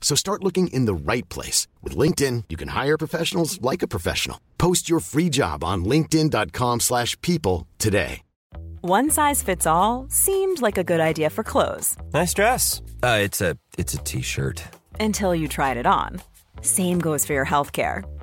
So start looking in the right place. With LinkedIn, you can hire professionals like a professional. Post your free job on linkedin.com slash people today. One size fits all seemed like a good idea for clothes. Nice dress. Uh, it's a it's a t-shirt. Until you tried it on. Same goes for your health care.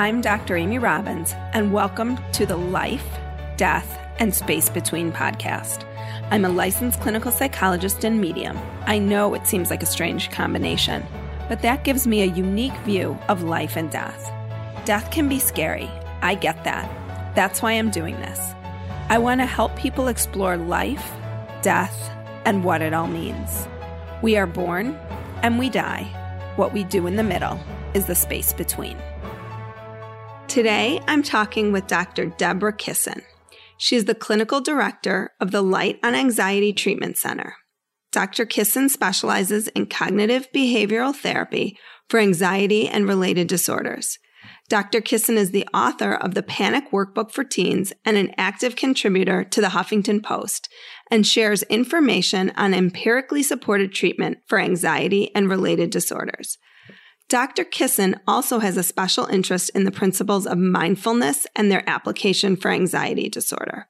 I'm Dr. Amy Robbins, and welcome to the Life, Death, and Space Between podcast. I'm a licensed clinical psychologist and medium. I know it seems like a strange combination, but that gives me a unique view of life and death. Death can be scary. I get that. That's why I'm doing this. I want to help people explore life, death, and what it all means. We are born and we die. What we do in the middle is the space between. Today, I'm talking with Dr. Debra Kissen. She's the clinical director of the Light on Anxiety Treatment Center. Dr. Kissen specializes in cognitive behavioral therapy for anxiety and related disorders. Dr. Kissen is the author of the Panic Workbook for Teens and an active contributor to the Huffington Post and shares information on empirically supported treatment for anxiety and related disorders. Dr. Kissen also has a special interest in the principles of mindfulness and their application for anxiety disorder.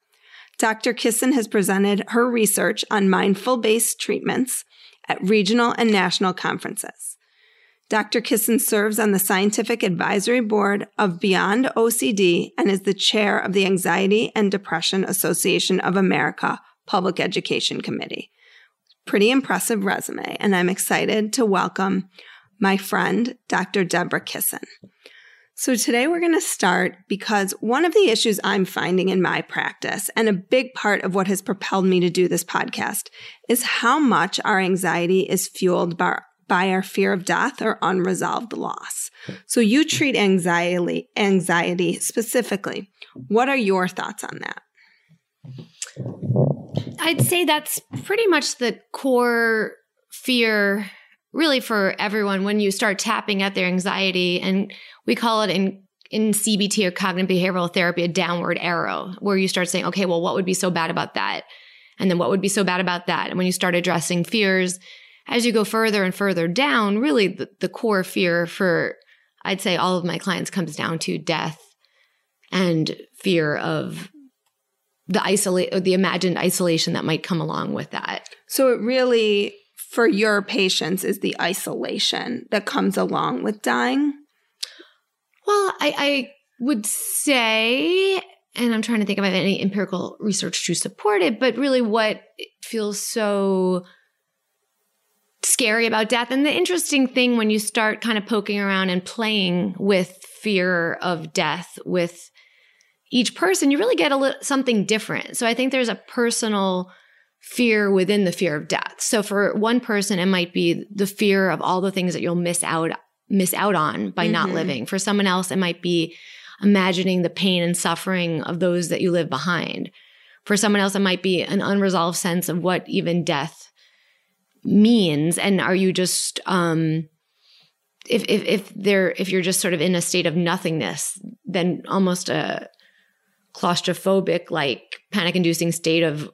Dr. Kissen has presented her research on mindful based treatments at regional and national conferences. Dr. Kissen serves on the scientific advisory board of Beyond OCD and is the chair of the Anxiety and Depression Association of America Public Education Committee. Pretty impressive resume, and I'm excited to welcome my friend, Dr. Debra Kissen. So today we're going to start because one of the issues I'm finding in my practice and a big part of what has propelled me to do this podcast is how much our anxiety is fueled by, by our fear of death or unresolved loss. So you treat anxiety anxiety specifically. What are your thoughts on that? I'd say that's pretty much the core fear really for everyone when you start tapping at their anxiety and we call it in in CBT or cognitive behavioral therapy a downward arrow where you start saying okay well what would be so bad about that and then what would be so bad about that and when you start addressing fears as you go further and further down really the, the core fear for I'd say all of my clients comes down to death and fear of the isolate the imagined isolation that might come along with that. So it really for your patients is the isolation that comes along with dying? Well, I, I would say, and I'm trying to think of any empirical research to support it, but really what feels so scary about death. And the interesting thing when you start kind of poking around and playing with fear of death with each person, you really get a little something different. So I think there's a personal fear within the fear of death. So for one person, it might be the fear of all the things that you'll miss out miss out on by mm-hmm. not living. For someone else, it might be imagining the pain and suffering of those that you live behind. For someone else, it might be an unresolved sense of what even death means. And are you just um if if if they're if you're just sort of in a state of nothingness, then almost a claustrophobic, like panic inducing state of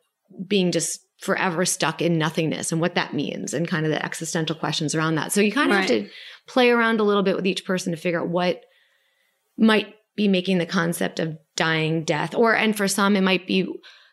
being just forever stuck in nothingness and what that means and kind of the existential questions around that. So you kind of Right. have to play around a little bit with each person to figure out what might be making the concept of dying death or and for some it might be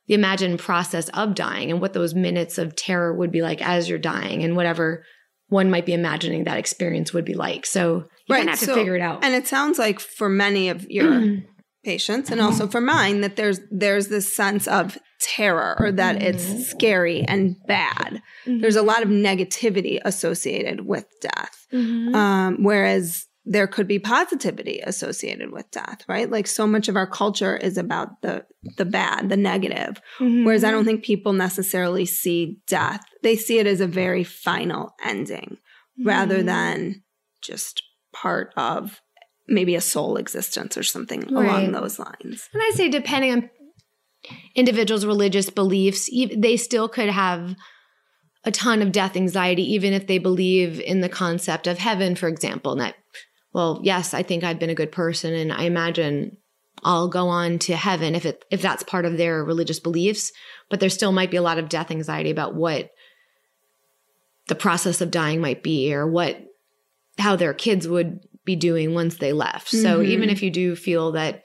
the imagined process of dying and what those minutes of terror would be like as you're dying and whatever one might be imagining that experience would be like. So you kind of have to figure it out. And it sounds like for many of your patients and also for mine that there's there's this sense of terror or that Mm-hmm. it's scary and bad. There's a lot of negativity associated with death. Mhm. Um, whereas there could be positivity associated with death, right? Like so much of our culture is about the the bad, the negative. Mm-hmm. Whereas I don't think people necessarily see death. They see it as a very final ending rather Mm-hmm. than just part of maybe a soul existence or something Right. along those lines. And I say, depending on individuals' religious beliefs, they still could have a ton of death anxiety, even if they believe in the concept of heaven, for example. And that, well, yes, I think I've been a good person, and I imagine I'll go on to heaven if it if that's part of their religious beliefs. But there still might be a lot of death anxiety about what the process of dying might be, or what how their kids would be doing once they left. So Mhm. even if you do feel that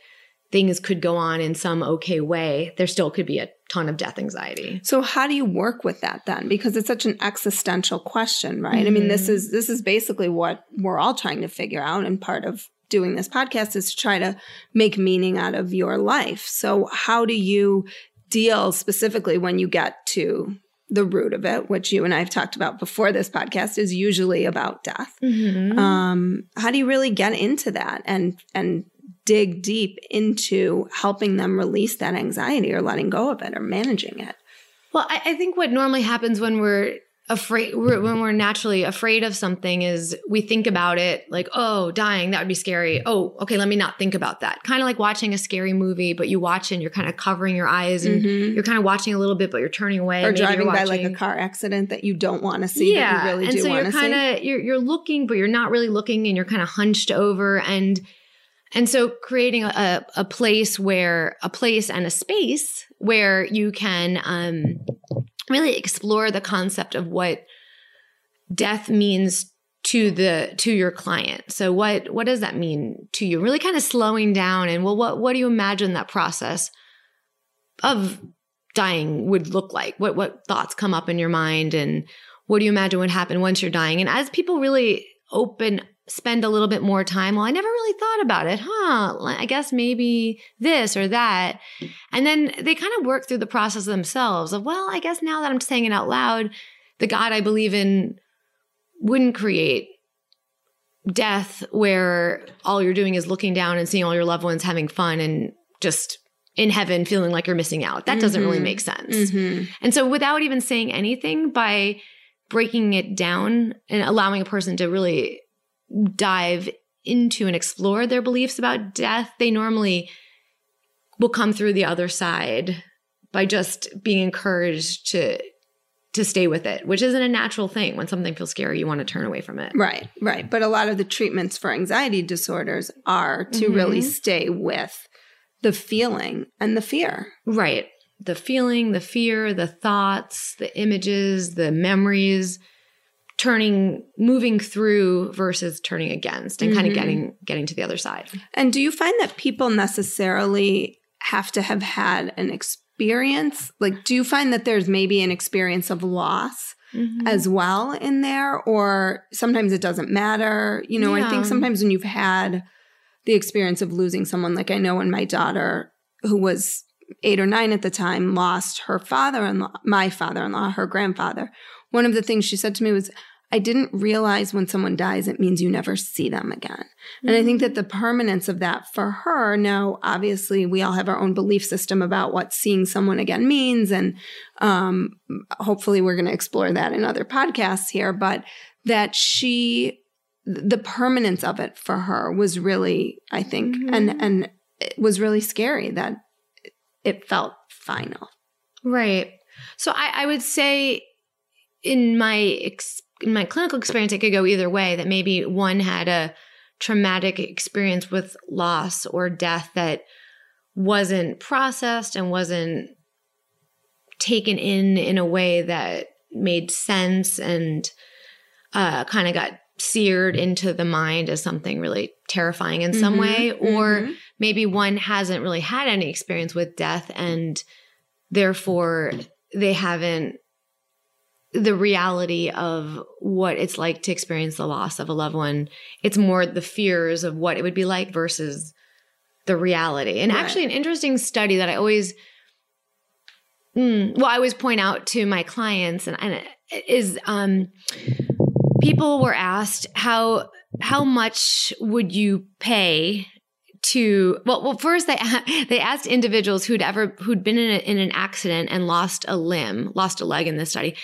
things could go on in some okay way, there still could be a ton of death anxiety. So how do you work with that then? Because it's such an existential question, right? I mean, this is this is basically what we're all trying to figure out and part of doing this podcast is to try to make meaning out of your life. So how do you deal specifically when you get to the root of it, which you and I have talked about before this podcast is usually about death. Um, how do you really get into that and and dig deep into helping them release that anxiety or letting go of it or managing it? Well, I, I think what normally happens when we're afraid, we're, when we're naturally afraid of something, is we think about it like, oh, dying, that would be scary. Oh, okay, let me not think about that. Kind of like watching a scary movie, but you watch and you're kind of covering your eyes and mm-hmm. you're kind of watching a little bit, but you're turning away. or driving by like a car accident that you don't want to see, yeah, but you really and do so you're kind of you're you're looking, but you're not really looking, and you're kind of hunched over, and and so creating a a place where a place and a space where you can um really explore the concept of what death means to the to your client. So what what does that mean to you? Really kind of slowing down and well what what do you imagine that process of dying would look like? What what thoughts come up in your mind and what do you imagine would happen once you're dying? And as people really open spend a little bit more time, well, I never really thought about it, huh? I guess maybe this or that. And then they kind of work through the process themselves of, well, I guess now that I'm saying it out loud, the God I believe in wouldn't create death where all you're doing is looking down and seeing all your loved ones having fun and just in heaven feeling like you're missing out. That doesn't really Mhm. make sense. Mhm. And so without even saying anything, by breaking it down and allowing a person to really dive into and explore their beliefs about death, they normally will come through the other side by just being encouraged to to stay with it, which isn't a natural thing. When something feels scary, you want to turn away from it. Right, right. But a lot of the treatments for anxiety disorders are to really Mhm. stay with the feeling and the fear. Right. The feeling, the fear, the thoughts, the images, the memories, turning moving through versus turning against and kind of getting getting to the other side. And do you find that people necessarily have to have had an experience? Like, do you find that there's maybe an experience of loss Mm-hmm. as well in there? Or sometimes it doesn't matter? You know, I think sometimes when you've had the experience of losing someone, like I know when my daughter, who was eight or nine at the time, lost her father in law, my father in law, her grandfather. One of the things she said to me was, I didn't realize when someone dies, it means you never see them again. And I think that the permanence of that for her, now obviously we all have our own belief system about what seeing someone again means. And um, hopefully we're going to explore that in other podcasts here, but that she, the permanence of it for her was really, I think, and, and it was really scary that it felt final. Right. So I, I would say in my ex, in my clinical experience, it could go either way. That maybe one had a traumatic experience with loss or death that wasn't processed and wasn't taken in in a way that made sense and uh, kind of got seared into the mind as something really terrifying in some Mhm, way or mhm. maybe one hasn't really had any experience with death and therefore they haven't the reality of what it's like to experience the loss of a loved one it's more the fears of what it would be like versus the reality and Right. actually an interesting study that i always Mm, well, I always point out to my clients, and, and is um, people were asked how how much would you pay to well well first they they asked individuals who'd ever who'd been in, a, in an accident and lost a limb lost a leg in this study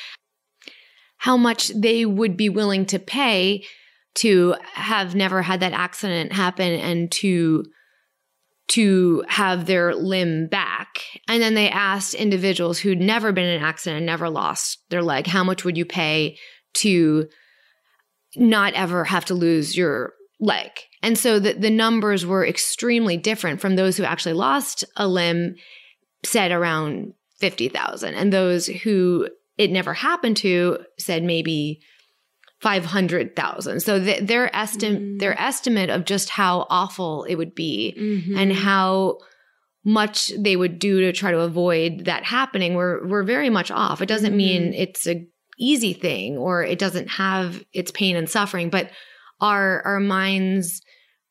how much they would be willing to pay to have never had that accident happen and to to have their limb back. And then they asked individuals who'd never been in an accident, and never lost their leg, how much would you pay to not ever have to lose your leg? And so the, the numbers were extremely different from those who actually lost a limb, said around 50,000. And those who it never happened to said maybe 500,000. So th- their estimate Mm. their estimate of just how awful it would be Mhm. and how much they would do to try to avoid that happening were were very much off. It doesn't mean it's a easy thing or it doesn't have its pain and suffering, but our our minds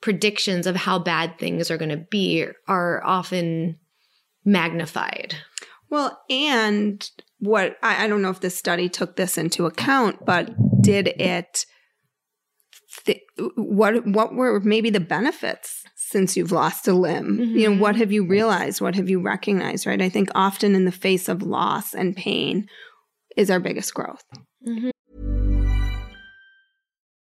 predictions of how bad things are going to be are often magnified. Well, and what I, I don't know if this study took this into account, but did it? Th- what what were maybe the benefits since you've lost a limb? You know, Mhm. what have you realized? What have you recognized? Right. I think often in the face of loss and pain is our biggest growth.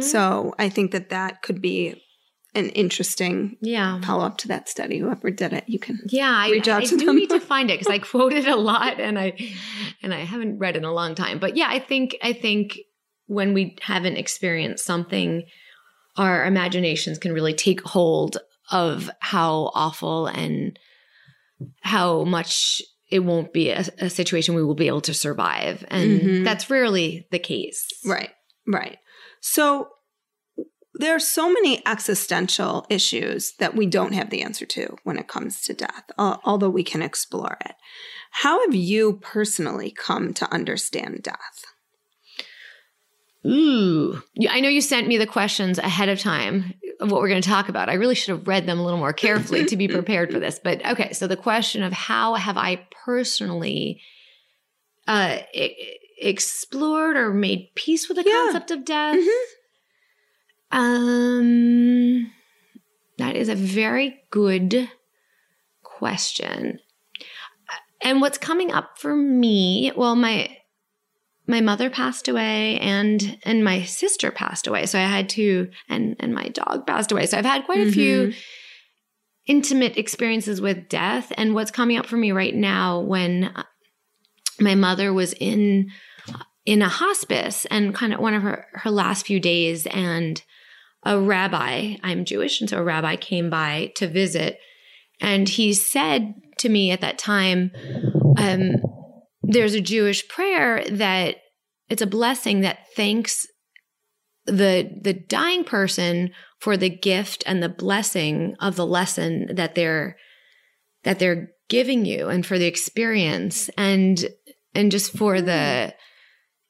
So I think that that could be an interesting Yeah. follow up to that study. Whoever did it, you can. Yeah, I, Reach out I to do them. need to find it because I quoted a lot and I and I haven't read in a long time. But yeah, I think I think when we haven't experienced something, our imaginations can really take hold of how awful and how much it won't be a, a situation we will be able to survive. And Mhm. that's rarely the case. Right, right. So there are so many existential issues that we don't have the answer to when it comes to death, although we can explore it. How have you personally come to understand death? Ooh. I know you sent me the questions ahead of time of what we're going to talk about. I really should have read them a little more carefully to be prepared for this. But okay, so the question of how have I personally uh, explored or made peace with the Yeah. concept of death? Mhm. Um, that is a very good question. And what's coming up for me? Well, my my mother passed away and and my sister passed away so i had to and and my dog passed away so i've had quite a few intimate experiences with death and what's coming up for me right now when uh, my mother was in in a hospice and kind of one of her her last few days and a rabbi i'm jewish and so a rabbi came by to visit. And he said to me at that time um there's a Jewish prayer that it's a blessing that thanks the the dying person for the gift and the blessing of the lesson that they're that they're giving you and for the experience. And and just for the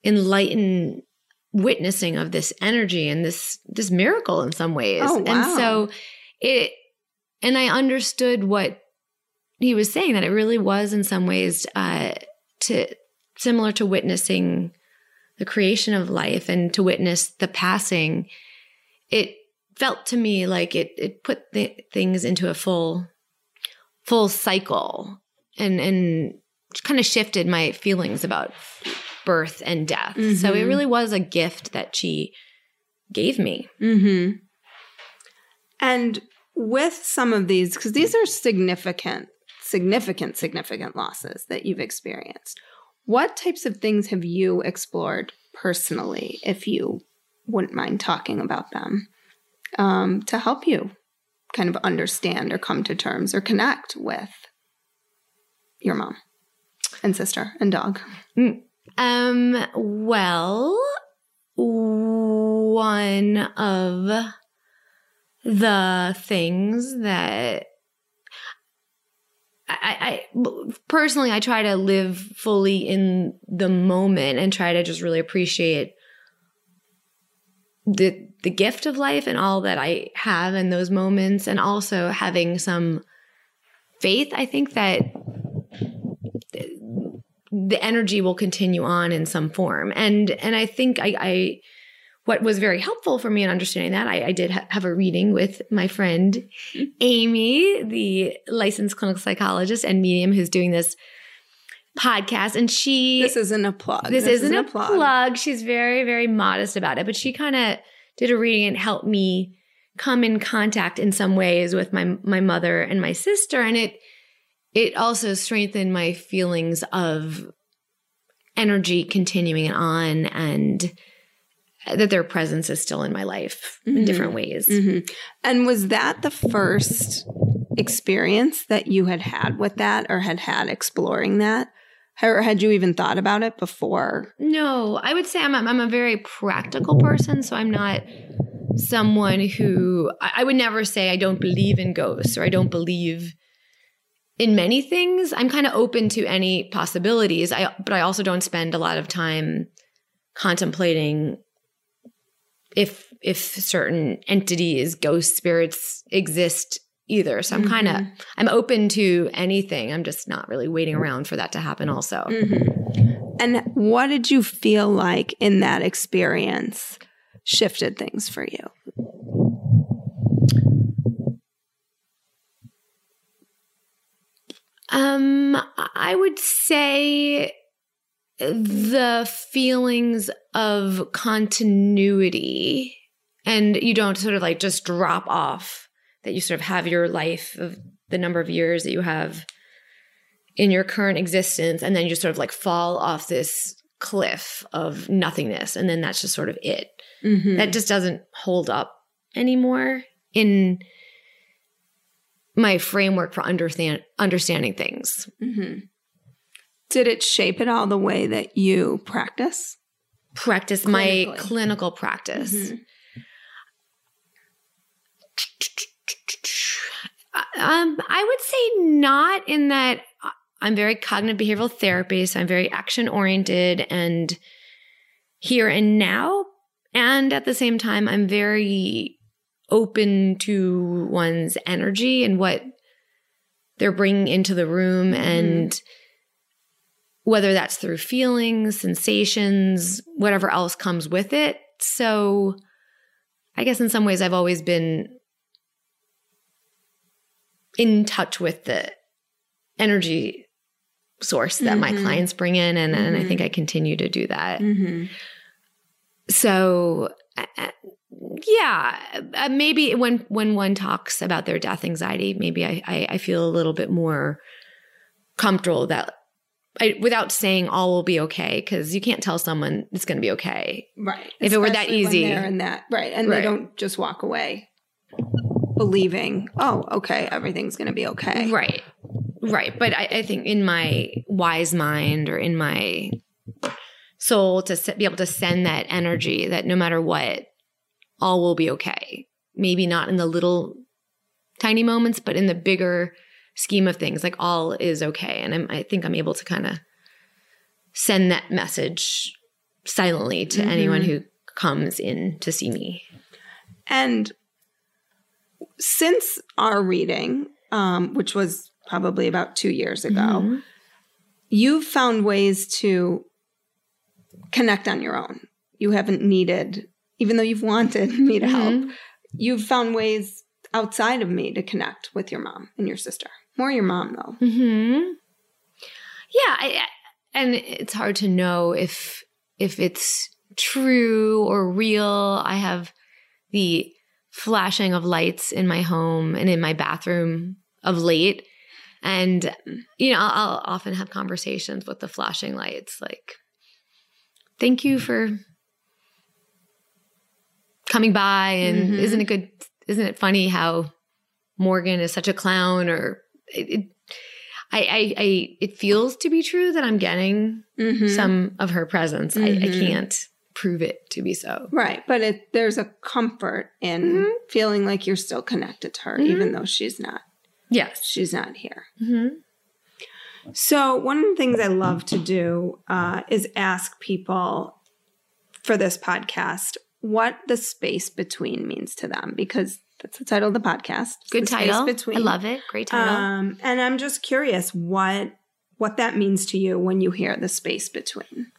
enlightened witnessing of this energy and this this miracle in some ways. Oh, And so it and I understood what he was saying that it really was in some ways uh to similar to witnessing the creation of life and to witness the passing it felt to me like it it put the things into a full full cycle and and kind of shifted my feelings about birth and death. So it Mhm. really was a gift that she gave me. Mm-hmm. And with some of these, because these are significant, significant, significant losses that you've experienced, what types of things have you explored personally, if you wouldn't mind talking about them, um, to help you kind of understand or come to terms or connect with your mom and sister and dog? Um well, one of the things that I, I personally I try to live fully in the moment and try to just really appreciate the the gift of life and all that I have in those moments and also having some faith I think that the energy will continue on in some form and and I think I, I what was very helpful for me in understanding that I, I did ha- have a reading with my friend mm-hmm. Amy, the licensed clinical psychologist and medium who's doing this podcast, and she This isn't a plug. this, isn't, a plug. plug. She's very, very modest about it, but she kind of did a reading and helped me come in contact in some ways with my my mother and my sister, and it it also strengthened my feelings of energy continuing on and that their presence is still in my life in Mhm. different ways. Mhm. And was that the first experience that you had had with that or had had exploring that? Or had you even thought about it before? No, I would say I'm a, I'm a very practical person, so I'm not someone who I, I would never say I don't believe in ghosts or I don't believe in many things. I'm kind of open to any possibilities. I but I also don't spend a lot of time contemplating if if certain entities, ghost spirits exist either. So I'm kind of Mhm. I'm open to anything. I'm just not really waiting around for that to happen also. Mhm. And what did you feel like in that experience shifted things for you? Um, I would say the feelings of continuity and you don't sort of like just drop off that you sort of have your life of the number of years that you have in your current existence and then you just sort of like fall off this cliff of nothingness and then that's just sort of it Mm-hmm. that just doesn't hold up anymore in my framework for understand understanding things. hmm Did it shape it all the way that you practice? Practice my clinical practice. Mhm. Um, I would say not in that I'm very cognitive behavioral therapy, so I'm very action oriented and here and now. And at the same time, I'm very open to one's energy and what they're bringing into the room and whether that's through feelings, sensations, whatever else comes with it. So I guess in some ways I've always been in touch with the energy source that my Mhm. clients bring in and, and I Mhm. think I continue to do that. Mm-hmm. So yeah, uh, maybe when when one talks about their death anxiety, maybe I I, I feel a little bit more comfortable that I, without saying all will be okay because you can't tell someone it's going to be okay. Right. If it were that easy. they're that right, and they don't just walk away believing, oh, okay, everything's going to be okay. Right. Right. But I, I think in my wise mind or in my soul to be able to send that energy that no matter what, all will be okay. Maybe not in the little tiny moments, but in the bigger scheme of things, like all is okay. And I'm, I think I'm able to kind of send that message silently to anyone who comes in to see me. And since our reading, um, which was probably about two years ago, Mm-hmm. you've found ways to connect on your own. You haven't needed, even though you've wanted me to help, Mm-hmm. you've found ways outside of me to connect with your mom and your sister. More your mom, though. Hmm. Yeah, I, I- and it's hard to know if if it's true or real. I have the flashing of lights in my home and in my bathroom of late, and you know I'll, I'll often have conversations with the flashing lights, like, "Thank you for coming by," and isn't it good? Isn't it funny how Morgan is such a clown or it, it I, I, I it feels to be true that I'm getting Mm-hmm. some of her presence. I, I can't prove it to be so. Right. But it, there's a comfort in Mm-hmm. feeling like you're still connected to her, even though she's not. Yes. She's not here. Mm-hmm. So, one of the things I love to do uh, is ask people for this podcast what the space between means to them, because that's the title of the podcast. It's Good the space title. Between. I love it. Great title. Um, and I'm just curious what what that means to you when you hear the space between.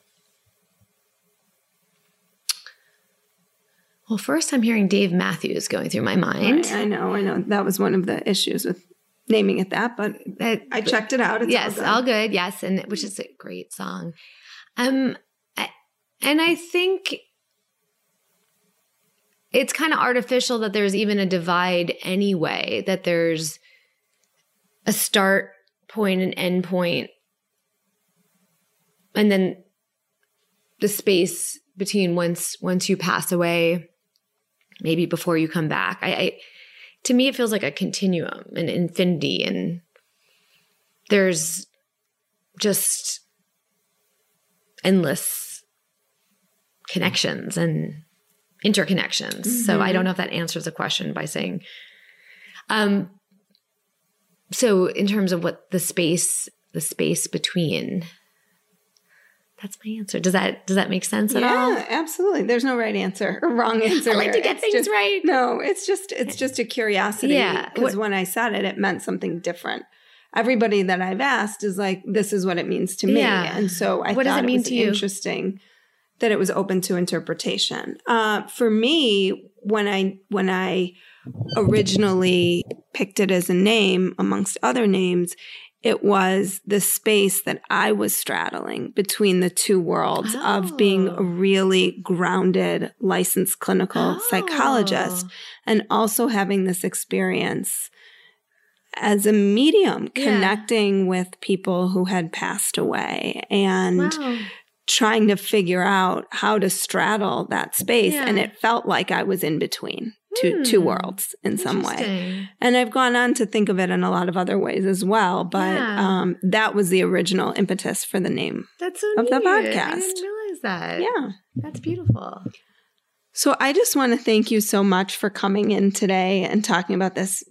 well, first I'm hearing Dave Matthews going through my mind. I, I know, I know. That was one of the issues with naming it that, but That- I checked it out. It's yes, all all good. good. Yes, and which is a great song. Um, I, and I think it's kind of artificial that there's even a divide anyway. That there's a start point and end point, and then the space between once once you pass away, maybe before you come back. I, I to me it feels like a continuum, an infinity, and there's just endless connections and interconnections. So I don't know if that answers the question by saying um so in terms of what the space the space between that's my answer. Does that does that make sense at all? Yeah, absolutely. There's no right answer or wrong answer. I like to get It's things just- right. No, it's just it's just a curiosity. Yeah. Because when I said it, it meant something different. Everybody that I've asked is like, this is what it means to me. Yeah. And so I What does thought it mean was to you? interesting that it was open to interpretation. Uh, for me, when I when I originally picked it as a name amongst other names, it was the space that I was straddling between the two worlds of being a Oh. really grounded, licensed clinical psychologist Oh. and also having this experience as a medium Yeah. connecting with people who had passed away and Wow. Trying to figure out how to straddle that space and it felt like I was in between two two Hmm. worlds in some way. And I've gone on to think of it in a lot of other ways as well, but Yeah. um, that was the original impetus for the name. That's so Of the neat. I podcast. didn't realize that. Yeah. That's beautiful. So I just want to thank you so much for coming in today and talking about this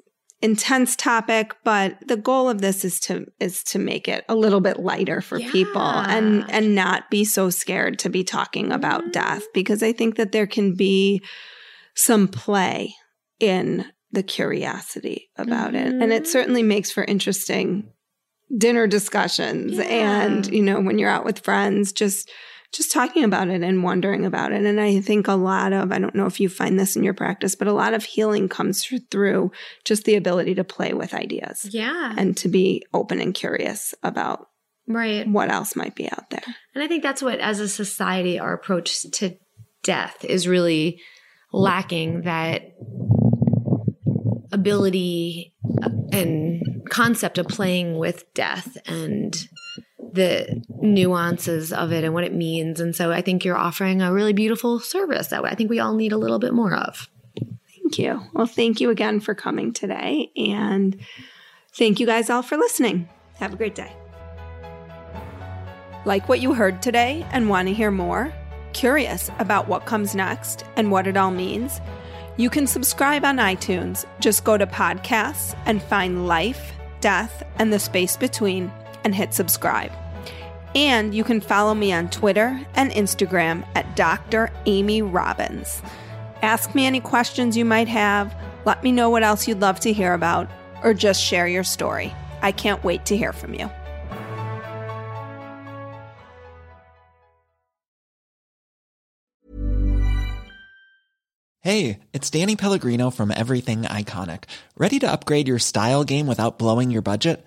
intense topic, but the goal of this is to is to make it a little bit lighter for people and and not be so scared to be talking about Mm. death because I think that there can be some play in the curiosity about it. And it Mhm. certainly makes for interesting dinner discussions Yeah. and you know when you're out with friends just just talking about it and wondering about it and i think a lot of i don't know if you find this in your practice but a lot of healing comes through just the ability to play with ideas Yeah. and to be open and curious about right. what else might be out there And I think that's what, as a society, our approach to death is really lacking that ability uh, and concept of playing with death and the nuances of it and what it means. And so I think you're offering a really beautiful service that I think we all need a little bit more of. thank you. Well thank you again for coming today. And thank you guys all for listening. Have a great day. Like what you heard today and want to hear more? Curious about what comes next and what it all means? You can subscribe on iTunes. Just go to podcasts and find Life death, and the space between, and hit subscribe. And you can follow me on Twitter and Instagram at Dr. Amy Robbins. Ask me any questions you might have, let me know what else you'd love to hear about, or just share your story. I can't wait to hear from you. Hey, it's Danny Pellegrino from Everything Iconic. Ready to upgrade your style game without blowing your budget?